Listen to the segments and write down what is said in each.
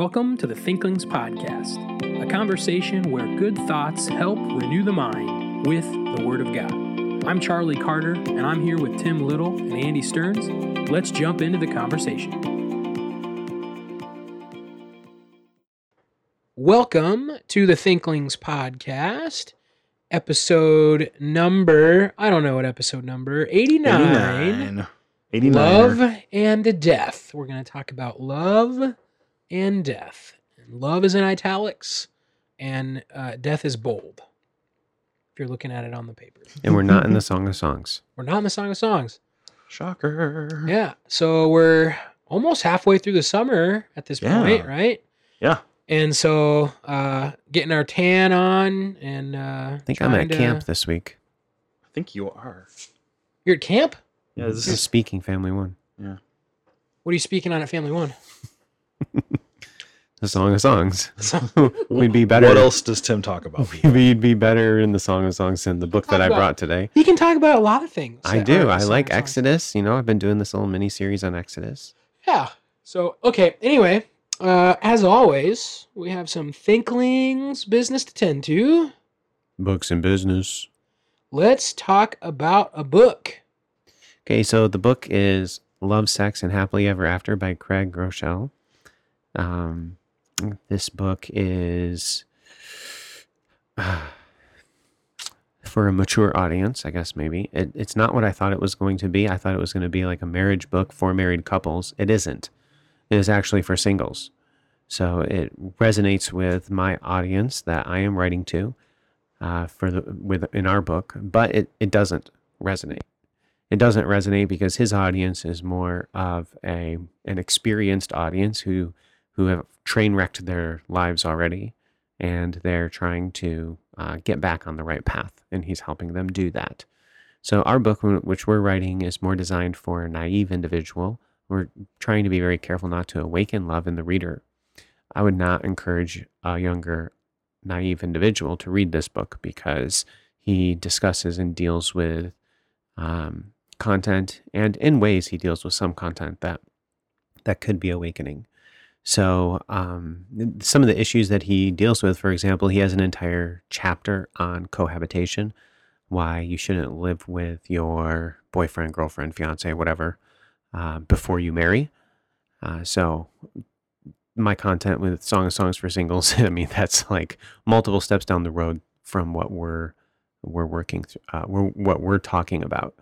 Welcome to the Thinklings Podcast, a conversation where good thoughts help renew the mind with the Word of God. I'm Charlie Carter, and I'm here with Tim Little and Andy Stearns. Let's jump into the conversation. Welcome to the Thinklings Podcast, episode number, I don't know what episode number, 89. 89. 89. Love and death. We're going to talk about love and death. And love is in italics, and uh, death is bold. If you're looking at it on the paper, And we're not in the Song of Songs. we're not in the Song of Songs. Shocker. Yeah, so we're almost halfway through the summer at this Yeah. point, right? Yeah. And so, uh, getting our tan on, and uh, I think I'm at to- camp this week. I think you are. You're at camp. Yeah, this This is is speaking family one. Yeah. What are you speaking on at Family One? The Song of Songs. So, We'd be better. What else does Tim talk about? We'd be better in the Song of Songs than the book that I about- brought today. he can talk about a lot of things. I do. I the like Song of Songs. Exodus. You know, I've been doing this little mini series on Exodus. Yeah. So, okay. Anyway, uh, as always, we have some thinklings business to tend to. Books and business. Let's talk about a book. Okay, so the book is Love, Sex, and Happily Ever After by Craig Groeschel. Um, this book is for a mature audience, I guess maybe. It, it's not what I thought it was going to be. I thought it was going to be like a marriage book for married couples. It isn't. It is actually for singles. So it resonates with my audience that I am writing to uh, for the with in our book, but it, it doesn't resonate it doesn't resonate because his audience is more of a an experienced audience who who have train wrecked their lives already and they're trying to uh, get back on the right path and he's helping them do that. So our book which we're writing is more designed for a naive individual. We're trying to be very careful not to awaken love in the reader. I would not encourage a younger naive individual to read this book because he discusses and deals with um, content, and in ways he deals with some content that that could be awakening. So um, some of the issues that he deals with, for example, he has an entire chapter on cohabitation, why you shouldn't live with your boyfriend, girlfriend, fiance, whatever, uh, before you marry. Uh, so my content with Song of Songs for Singles, I mean, that's like multiple steps down the road from what we're we're working through, uh, we're, what we're talking about.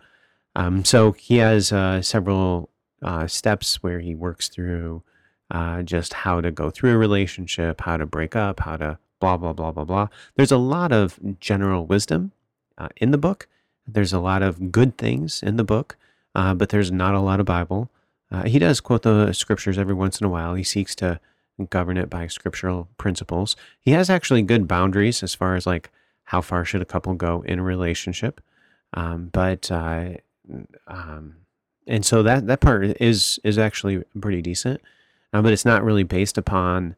Um, so he has uh, several uh, steps where he works through uh, just how to go through a relationship, how to break up, how to blah blah blah blah blah. There's a lot of general wisdom uh, in the book. There's a lot of good things in the book, uh, but there's not a lot of Bible. Uh, he does quote the scriptures every once in a while. He seeks to govern it by scriptural principles. He has actually good boundaries as far as like how far should a couple go in a relationship. Um, but uh, um, and so that that part is is actually pretty decent, uh, but it's not really based upon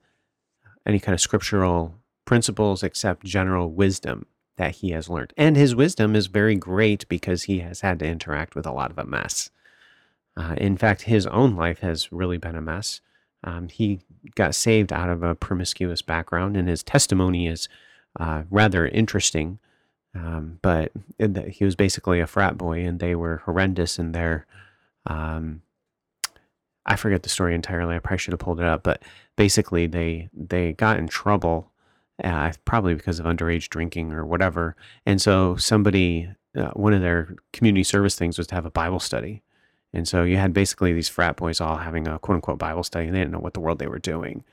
any kind of scriptural principles except general wisdom that he has learned. And his wisdom is very great because he has had to interact with a lot of a mess. Uh, in fact, his own life has really been a mess. Um, he got saved out of a promiscuous background, and his testimony is uh, rather interesting. Um, but he was basically a frat boy, and they were horrendous in their. Um, I forget the story entirely. I probably should have pulled it up, but basically they they got in trouble, uh, probably because of underage drinking or whatever. And so somebody, uh, one of their community service things was to have a Bible study, and so you had basically these frat boys all having a quote unquote Bible study, and they didn't know what the world they were doing.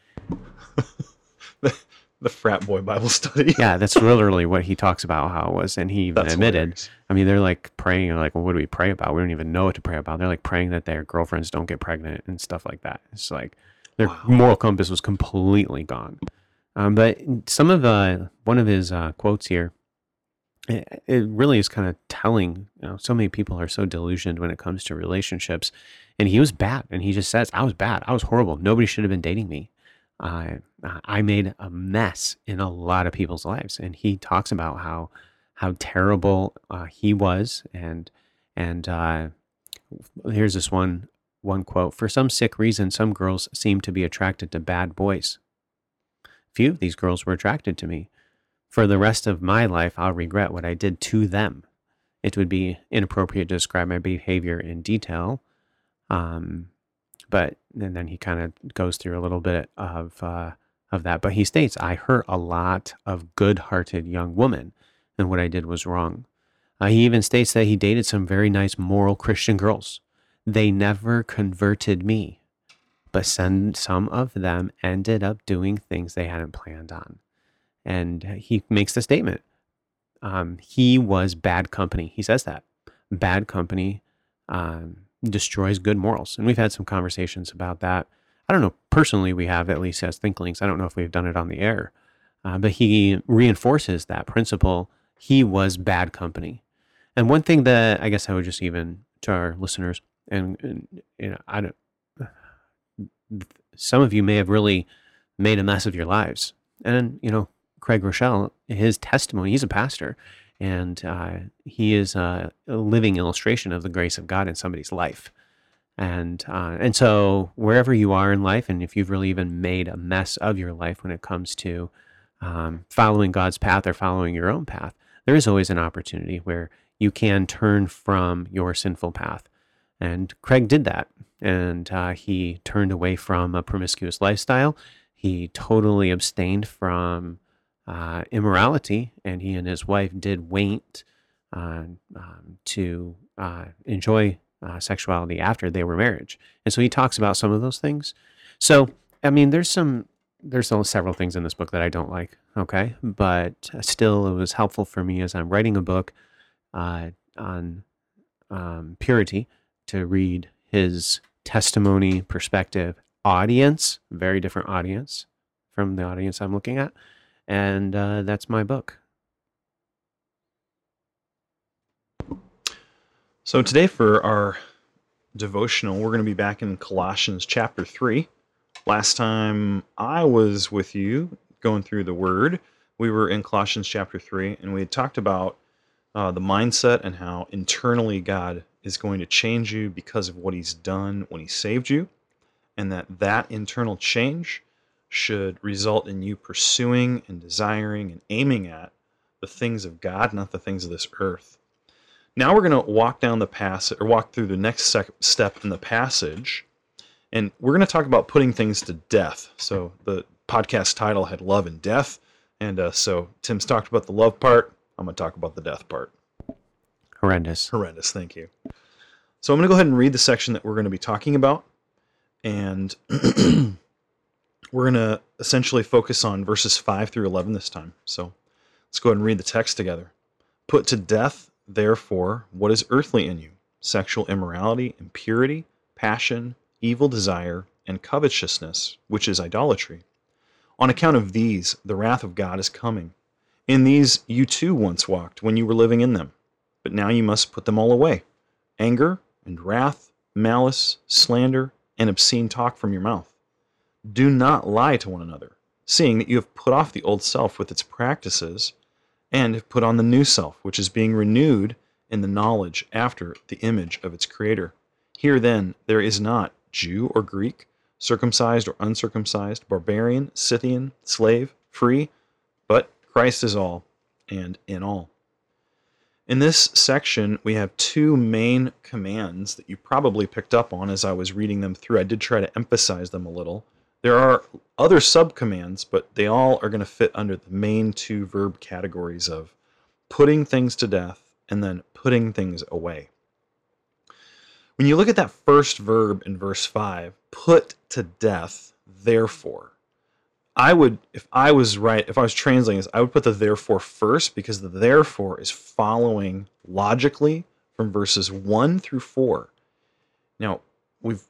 the, frat boy Bible study. Yeah, that's literally what he talks about how it was, and he even That's admitted. hilarious. I mean, they're like praying, like, well, what do we pray about? We don't even know what to pray about. They're like praying that their girlfriends don't get pregnant and stuff like that. It's like their Wow. moral compass was completely gone. Um, but some of uh, one of his uh, quotes here, it, it really is kind of telling. You know, so many people are so delusioned when it comes to relationships, and he was bad, and he just says, "I was bad. I was horrible. Nobody should have been dating me." I I made a mess in a lot of people's lives, and he talks about how how terrible uh, he was, and and uh, here's this one one quote For some sick reason, some girls seem to be attracted to bad boys. Few of these girls were attracted to me. For the rest of my life, I'll regret what I did to them. It would be inappropriate to describe my behavior in detail. Um, but and then he kind of goes through a little bit of uh, of that. But he states, "I hurt a lot of good-hearted young women, and what I did was wrong." Uh, he even states that he dated some very nice, moral Christian girls. They never converted me, but some some of them ended up doing things they hadn't planned on. And he makes the statement: um, he was bad company. He says that bad company. Um, destroys good morals. And we've had some conversations about that. I don't know, personally, we have at least as Thinklings. I don't know if we've done it on the air, uh, but he reinforces that principle. He was bad company. And one thing that I guess I would just even to our listeners, and, and you know, I don't, some of you may have really made a mess of your lives. And, you know, Craig Groeschel, his testimony, he's a pastor and uh, he is a, living illustration of the grace of God in somebody's life. And uh, and so wherever you are in life, and if you've really even made a mess of your life when it comes to um, following God's path or following your own path, there is always an opportunity where you can turn from your sinful path. And Craig did that, and uh, he turned away from a promiscuous lifestyle. He totally abstained from uh, immorality, and he and his wife did wait uh, um, to uh, enjoy uh, sexuality after they were marriage. And so he talks about some of those things. So I mean, there's some there's several things in this book that I don't like. Okay, but still, it was helpful for me as I'm writing a book uh, on um, purity to read his testimony, perspective, audience, very different audience from the audience I'm looking at and uh, that's my book. So today for our devotional, we're going to be back in Colossians chapter 3. Last time I was with you going through the Word, we were in Colossians chapter 3, and we had talked about uh, the mindset and how internally God is going to change you because of what He's done when He saved you, and that that internal change should result in you pursuing and desiring and aiming at the things of God, not the things of this earth. Now we're going to walk down the passage, or walk through the next sec- step in the passage, and we're going to talk about putting things to death. So the podcast title had love and death, and uh, so Tim's talked about the love part. I'm going to talk about the death part. Horrendous. Horrendous. Thank you. So I'm going to go ahead and read the section that we're going to be talking about, and we're going to essentially focus on verses 5 through 11 this time. So let's go ahead and read the text together. Put to death, therefore, what is earthly in you sexual immorality, impurity, passion, evil desire, and covetousness, which is idolatry. On account of these, the wrath of God is coming. In these you too once walked when you were living in them, but now you must put them all away anger and wrath, malice, slander, and obscene talk from your mouth do not lie to one another, seeing that you have put off the old self with its practices, and have put on the new self, which is being renewed in the knowledge after the image of its Creator. Here then, there is not Jew or Greek, circumcised or uncircumcised, barbarian, Scythian, slave, free, but Christ is all and in all. In this section, we have two main commands that you probably picked up on as I was reading them through. I did try to emphasize them a little. There are other subcommands, but they all are going to fit under the main two verb categories of putting things to death and then putting things away. When you look at that first verb in verse 5, put to death, therefore, I would, if I was right, if I was translating this, I would put the therefore first because the therefore is following logically from verses 1 through 4. Now, we've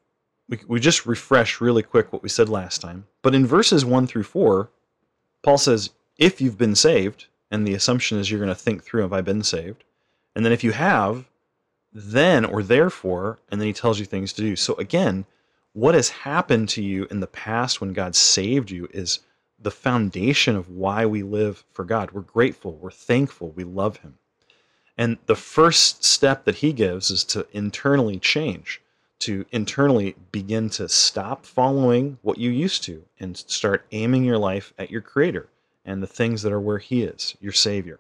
we, we just refresh really quick what we said last time. But in verses 1 through 4, Paul says, if you've been saved, and the assumption is you're going to think through, have I been saved? And then if you have, then or therefore, and then he tells you things to do. So again, what has happened to you in the past when God saved you is the foundation of why we live for God. We're grateful, we're thankful, we love Him. And the first step that He gives is to internally change to internally begin to stop following what you used to and start aiming your life at your creator and the things that are where he is, your savior.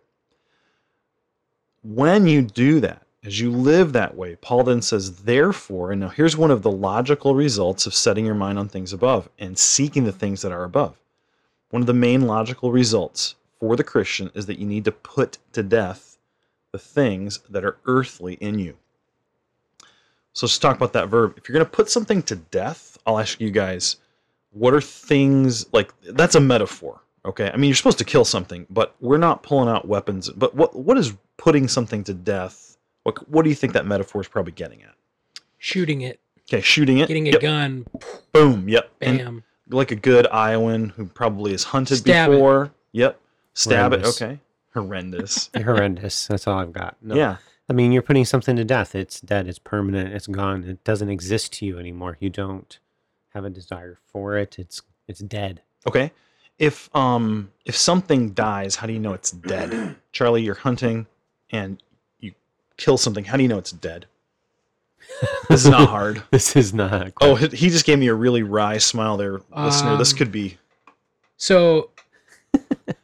When you do that, as you live that way, Paul then says, therefore, and now here's one of the logical results of setting your mind on things above and seeking the things that are above. One of the main logical results for the Christian is that you need to put to death the things that are earthly in you. So let's talk about that verb. If you're going to put something to death, I'll ask you guys, what are things like that's a metaphor, okay? I mean, you're supposed to kill something, but we're not pulling out weapons. But what what is putting something to death? What what do you think that metaphor is probably getting at? Shooting it, Okay, shooting it. getting a Yep. gun, Boom. Yep. And bam. like a good Iowan who probably has hunted Stab it. before. Yep. Stab Horrendous. it. Okay. Horrendous. Horrendous. That's all I've got. No. Yeah. I mean, you're putting something to death. It's dead. It's permanent. It's gone. It doesn't exist to you anymore. You don't have a desire for it. It's it's dead. Okay. If um if something dies, how do you know it's dead? Charlie, you're hunting and you kill something. How do you know it's dead? This is not hard. This is not. Oh, he he just gave me a really wry smile there, listener. This Um, could be So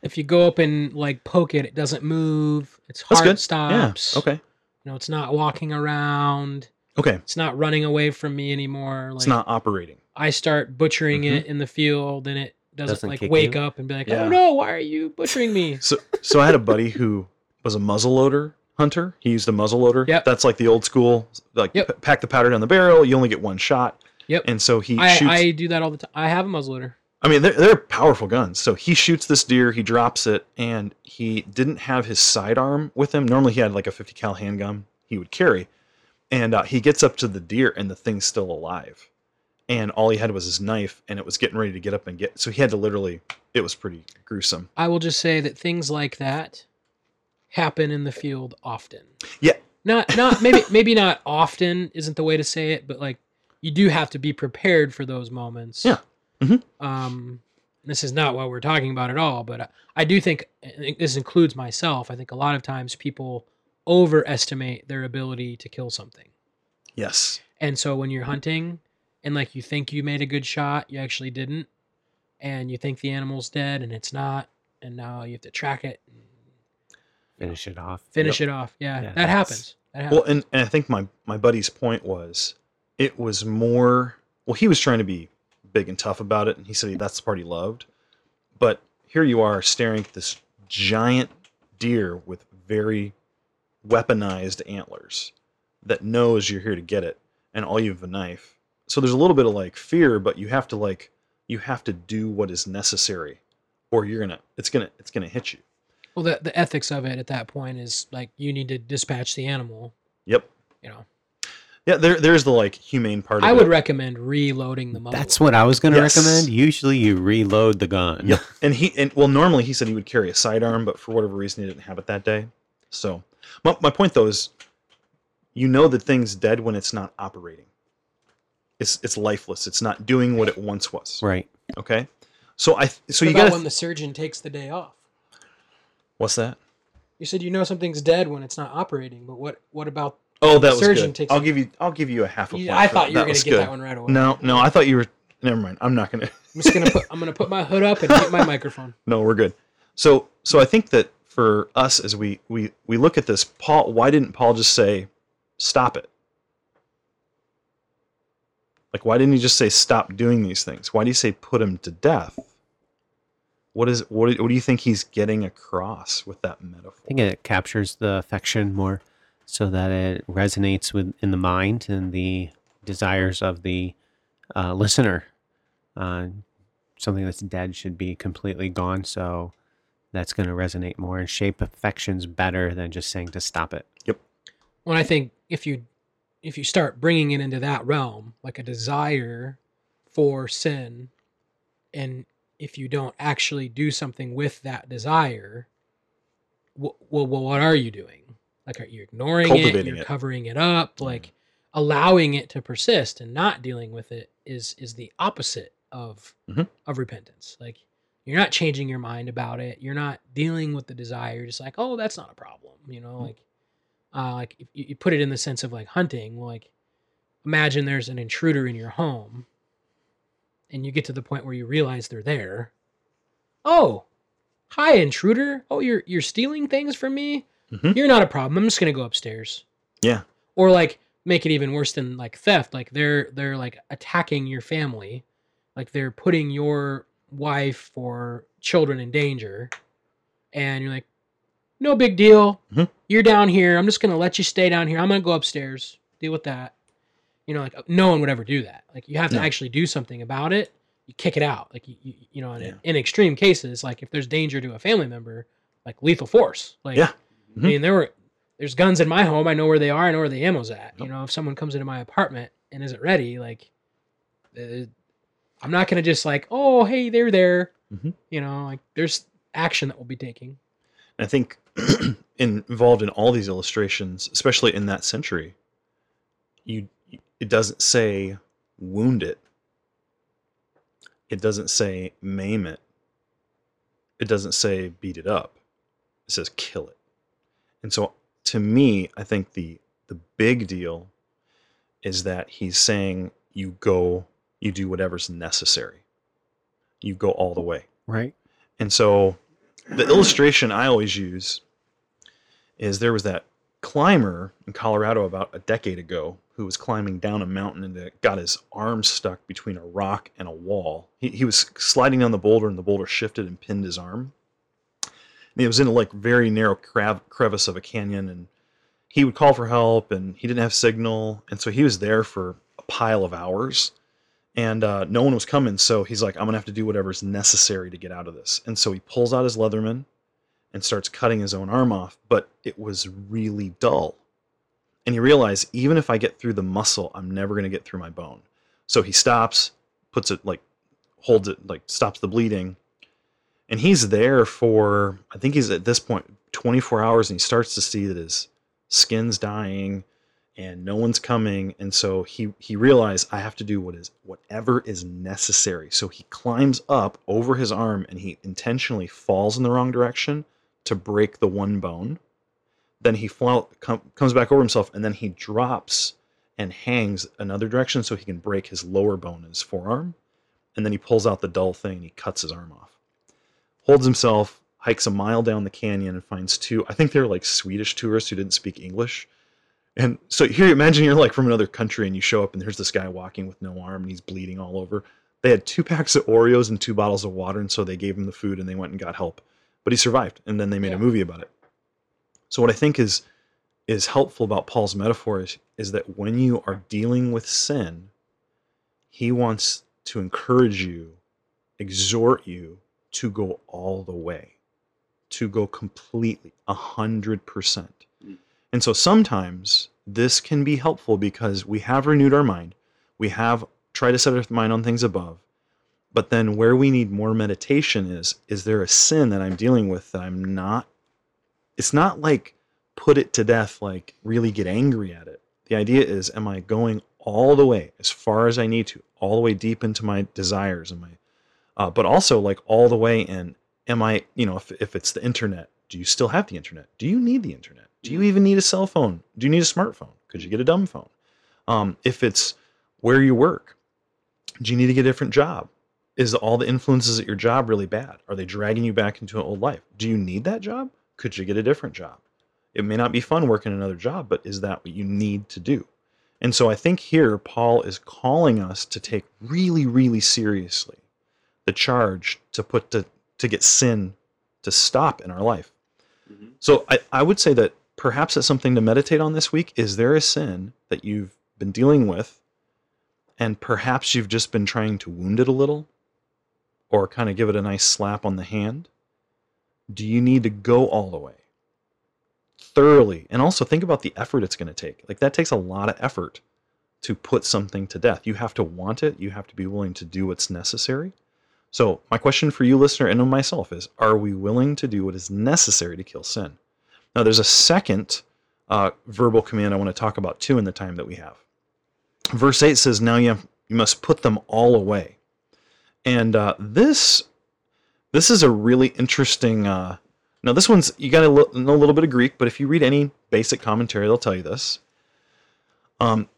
if you go up and like poke it, it doesn't move. Its heart good. stops. yeah. Okay. You know, it's not walking around. Okay. It's not running away from me anymore. Like It's not operating. I start butchering Mhm. it in the field, and it doesn't, Doesn't like wake you? up and be like, Yeah. "Oh no, why are you butchering me?" So so I had a buddy who was a muzzleloader hunter. He used a muzzleloader. Yep. That's like the old school like Yep. p- pack the powder down the barrel, you only get one shot. Yep. And so he I, shoots I do that all the time. I have a muzzleloader. I mean, they're, they're powerful guns. So he shoots this deer, he drops it, and he didn't have his sidearm with him. Normally, he had like a 50 cal handgun he would carry, and uh, he gets up to the deer, and the thing's still alive, and all he had was his knife, and it was getting ready to get up and get. So he had to literally. It was pretty gruesome. I will just say that things like that happen in the field often. Yeah. Not not maybe maybe not often isn't the way to say it, but like you do have to be prepared for those moments. Yeah. Mhm. Um this is not what we're talking about at all, but I, I do think this includes myself. I think a lot of times people overestimate their ability to kill something. Yes. And so when you're hunting and like you think you made a good shot, you actually didn't, and you think the animal's dead and it's not, and now you have to track it Finish it off. finish it off. Yeah, Yeah, that happens. That happens. Well, and, and I think my my buddy's point was, it was more. Well, he was trying to be big and tough about it, and he said he, that's the part he loved. But here you are staring at this giant deer with very weaponized antlers that knows you're here to get it, and all you have a knife. So there's a little bit of like fear, but you have to like you have to do what is necessary, or you're gonna it's gonna it's gonna hit you. well, the the ethics of it at that point is like you need to dispatch the animal. Yep. You know, Yeah. There there's the like humane part. of I would it. recommend reloading the muzzle. That's what I was going to Yes. recommend. Usually, you reload the gun. Yep. And he and well, normally he said he would carry a sidearm, but for whatever reason he didn't have it that day. So my my point though is, you know the thing's dead when it's not operating. It's it's lifeless. It's not doing what it once was. Right. Okay. So I so What you got when the surgeon takes the day off? what's that? You said you know something's dead when it's not operating, but what what about? Oh, that The was surgeon good. takes I'll give you I'll give you a half a point. Yeah, I for thought you were that going was to get good. that one right away. No, no, I thought you were. Never mind. I'm not gonna. I'm just gonna put I'm gonna put my hood up and hit my microphone. No, we're good. So so I think that for us as we we we look at this, Paul, why didn't Paul just say, stop it? Like why didn't he just say stop doing these things? Why do you say put him to death? What is what do- what do you think he's getting across with that metaphor? I think it captures the affection more so that it resonates with in the mind and the desires of the uh, listener. Uh, something that's dead should be completely gone. So that's going to resonate more and shape affections better than just saying to stop it. Yep. Well, I think if you if you start bringing it into that realm, like a desire for sin, and if you don't actually do something with that desire, well, well, what are you doing? Like, are you ignoring it? You're it. covering it up. Like, allowing it to persist and not dealing with it is is the opposite of Mhm. of repentance. Like, you're not changing your mind about it. You're not dealing with the desire. You're just like, oh, that's not a problem. You know, like uh, like if you, you put it in the sense of like hunting, like imagine there's an intruder in your home and you get to the point where you realize they're there. Oh, hi intruder. Oh, you're you're stealing things from me? Mhm. You're not a problem. I'm just going to go upstairs. Yeah. Or like make it even worse than like theft. Like they're they're like attacking your family. Like they're putting your wife or children in danger. And you're like, no big deal. Mhm. You're down here. I'm just gonna let you stay down here. I'm gonna go upstairs. Deal with that. You know, like no one would ever do that. Like you have to No. actually do something about it. You kick it out. Like you, you, you know, in, Yeah. in extreme cases, like if there's danger to a family member, like lethal force. Like Yeah. I mean, there were there's guns in my home. I know where they are. I know where the ammo's at. You know, if someone comes into my apartment and isn't ready, like, uh, I'm not gonna just like, oh, hey, they're there. Mhm. You know, like there's action that we'll be taking. I think involved in all these illustrations, especially in that century, you it doesn't say wound it. It doesn't say maim it. It doesn't say beat it up. It says kill it. And so to me, I think the the big deal is that he's saying you go you do whatever's necessary. You go all the way. Right. And so the illustration I always use is there was that climber in Colorado about a decade ago who was climbing down a mountain and got his arm stuck between a rock and a wall. He, he was sliding down the boulder and the boulder shifted and pinned his arm. He was in a like very narrow crevice of a canyon and he would call for help and he didn't have signal. And so he was there for a pile of hours and uh, no one was coming. So he's like, I'm gonna have to do whatever's necessary to get out of this. And so he pulls out his Leatherman and starts cutting his own arm off, but it was really dull. And he realized even if I get through the muscle, I'm never gonna get through my bone. So he stops, puts it like, holds it, like stops the bleeding, and he's there for I think he's at this point 24 hours, and he starts to see that his skin's dying and no one's coming. And so he he realized i have to do what is whatever is necessary. So he climbs up over his arm and he intentionally falls in the wrong direction to break the one bone. Then he fall, com, comes back over himself and then he drops and hangs another direction so he can break his lower bone in his forearm. And then he pulls out the dull thing and he cuts his arm off holds himself hikes a mile down the canyon and finds two i think they're like swedish tourists who didn't speak english and so here, imagine you're like from another country and you show up and there's this guy walking with no arm and he's bleeding all over. They had two packs of Oreos and two bottles of water, and so they gave him the food and they went and got help. But he survived, and then they made Yeah. a movie about it. So what I think is is helpful about Paul's metaphor is, is that when you are dealing with sin, he wants to encourage you, exhort you to go all the way, to go completely, a hundred percent. Mm. And so sometimes this can be helpful because we have renewed our mind. We have tried to set our mind on things above. But then where we need more meditation is is there a sin that I'm dealing with that I'm not it's not like put it to death like really get angry at it. The idea is am I going all the way as far as I need to, all the way deep into my desires and my uh, but also like all the way in am I, you know, if, if it's the internet, do you still have the internet? Do you need the internet? Do you even need a cell phone? Do you need a smartphone? Could you get a dumb phone? Um, if it's where you work, do you need to get a different job? Is all the influences at your job really bad? Are they dragging you back into an old life? Do you need that job? Could you get a different job? It may not be fun working another job, but is that what you need to do? And so I think here Paul is calling us to take really, really seriously the charge to put to to get sin to stop in our life. Mhm. So I, I would say that perhaps that's something to meditate on this week. Is there a sin that you've been dealing with and perhaps you've just been trying to wound it a little or kind of give it a nice slap on the hand? Do you need to go all the way? Thoroughly. And also think about the effort it's going to take. Like that takes a lot of effort to put something to death. You have to want it, you have to be willing to do what's necessary. So, my question for you, listener, and myself is Are we willing to do what is necessary to kill sin? Now, there's a second uh, verbal command I want to talk about too in the time that we have. Verse 8 says, Now you, have, you must put them all away. And uh, this this is a really interesting. Uh, now, this one's, you got to know a little bit of Greek, but if you read any basic commentary, they'll tell you this. Um,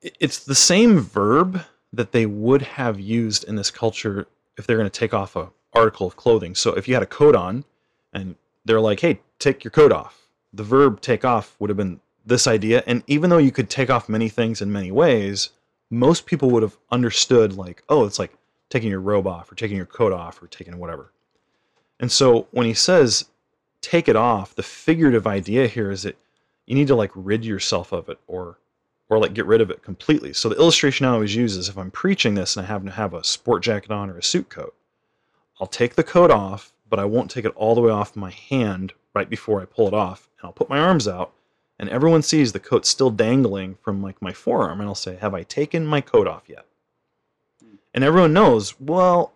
it's the same verb that they would have used in this culture if they're going to take off a article of clothing. So if you had a coat on and they're like, "Hey, take your coat off." The verb take off would have been this idea and even though you could take off many things in many ways, most people would have understood like, "Oh, it's like taking your robe off or taking your coat off or taking whatever." And so when he says take it off, the figurative idea here is that you need to like rid yourself of it or or like get rid of it completely. So the illustration I always use is if I'm preaching this and I happen to have a sport jacket on or a suit coat, I'll take the coat off, but I won't take it all the way off my hand right before I pull it off. And I'll put my arms out and everyone sees the coat still dangling from like my forearm and I'll say, "Have I taken my coat off yet?" And everyone knows, well,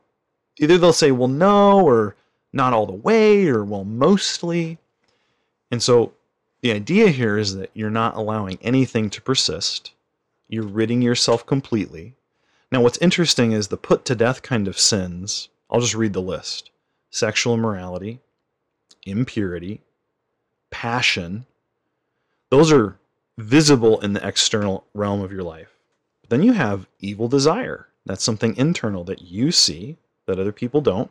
either they'll say, "Well, no," or not all the way, or well, mostly. And so the idea here is that you're not allowing anything to persist. You're ridding yourself completely. Now, what's interesting is the put to death kind of sins. I'll just read the list sexual immorality, impurity, passion. Those are visible in the external realm of your life. But then you have evil desire. That's something internal that you see that other people don't.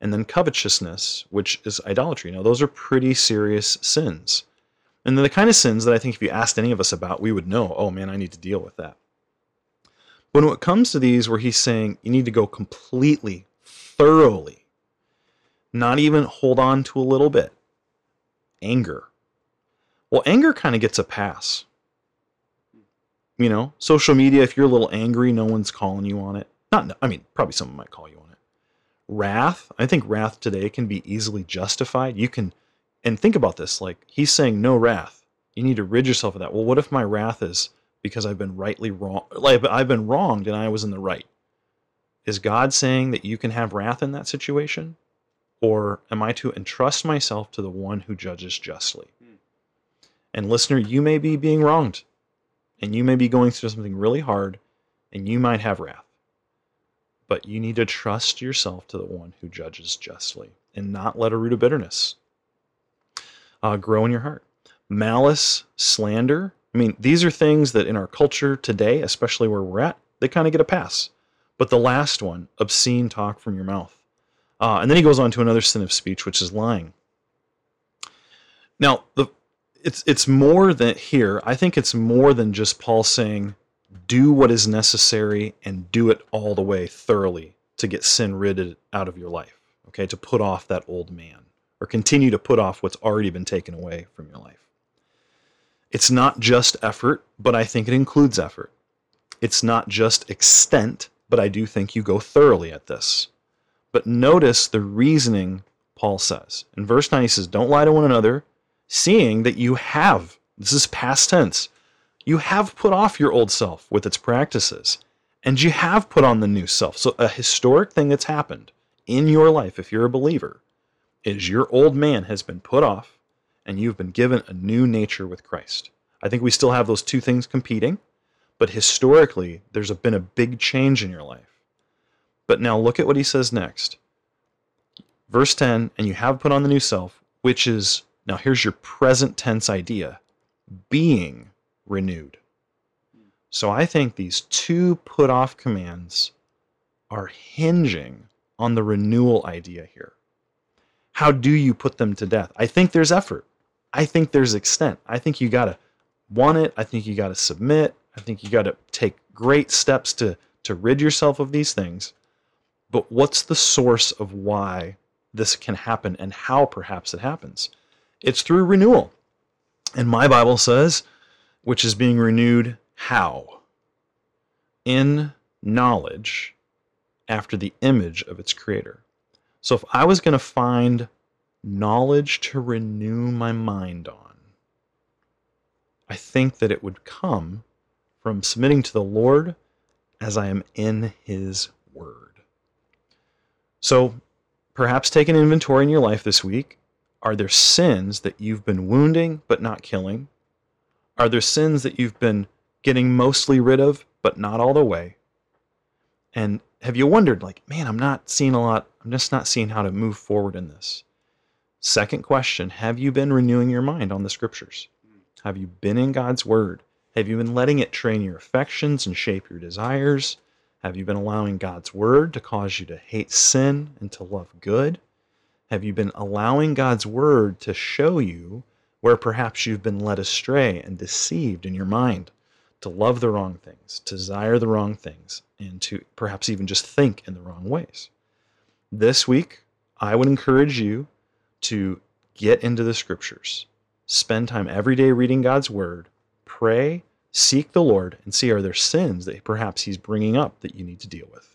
And then covetousness, which is idolatry. Now, those are pretty serious sins. And they're the kind of sins that I think if you asked any of us about, we would know, oh man, I need to deal with that. But when it comes to these, where he's saying you need to go completely, thoroughly, not even hold on to a little bit, anger. Well, anger kind of gets a pass. You know, social media, if you're a little angry, no one's calling you on it. Not, I mean, probably someone might call you on it. Wrath, I think wrath today can be easily justified. You can and think about this like he's saying no wrath. You need to rid yourself of that. Well what if my wrath is because i've been rightly wrong like i've been wronged and i was in the right? Is god saying that you can have wrath in that situation? Or am i to entrust myself to the one who judges justly? Hmm. and listener you may be being wronged and you may be going through something really hard and you might have wrath. But you need to trust yourself to the one who judges justly and not let a root of bitterness uh, grow in your heart. Malice, slander. I mean, these are things that in our culture today, especially where we're at, they kind of get a pass. But the last one, obscene talk from your mouth. Uh, and then he goes on to another sin of speech, which is lying. Now, the, it's it's more than here. I think it's more than just Paul saying, "Do what is necessary and do it all the way thoroughly to get sin rid out of your life." Okay, to put off that old man or continue to put off what's already been taken away from your life. It's not just effort, but I think it includes effort. It's not just extent, but I do think you go thoroughly at this. But notice the reasoning Paul says. In verse 9, he says, Don't lie to one another, seeing that you have, this is past tense, you have put off your old self with its practices, and you have put on the new self. So, a historic thing that's happened in your life, if you're a believer, is your old man has been put off and you've been given a new nature with Christ. I think we still have those two things competing, but historically, there's been a big change in your life. But now look at what he says next. Verse 10 and you have put on the new self, which is, now here's your present tense idea being renewed. So I think these two put off commands are hinging on the renewal idea here how do you put them to death? I think there's effort. I think there's extent. I think you got to want it. I think you got to submit. I think you got to take great steps to to rid yourself of these things. But what's the source of why this can happen and how perhaps it happens? It's through renewal. And my Bible says, which is being renewed how? In knowledge after the image of its creator. So if I was going to find knowledge to renew my mind on, I think that it would come from submitting to the Lord as I am in His Word. So perhaps take an inventory in your life this week. Are there sins that you've been wounding but not killing? Are there sins that you've been getting mostly rid of but not all the way? And have you wondered, like, man, I'm not seeing a lot, I'm just not seeing how to move forward in this? Second question Have you been renewing your mind on the scriptures? Have you been in God's word? Have you been letting it train your affections and shape your desires? Have you been allowing God's word to cause you to hate sin and to love good? Have you been allowing God's word to show you where perhaps you've been led astray and deceived in your mind to love the wrong things, to desire the wrong things, and to perhaps even just think in the wrong ways? This week, I would encourage you to get into the scriptures. Spend time every day reading God's word, pray, seek the Lord, and see are there sins that perhaps He's bringing up that you need to deal with.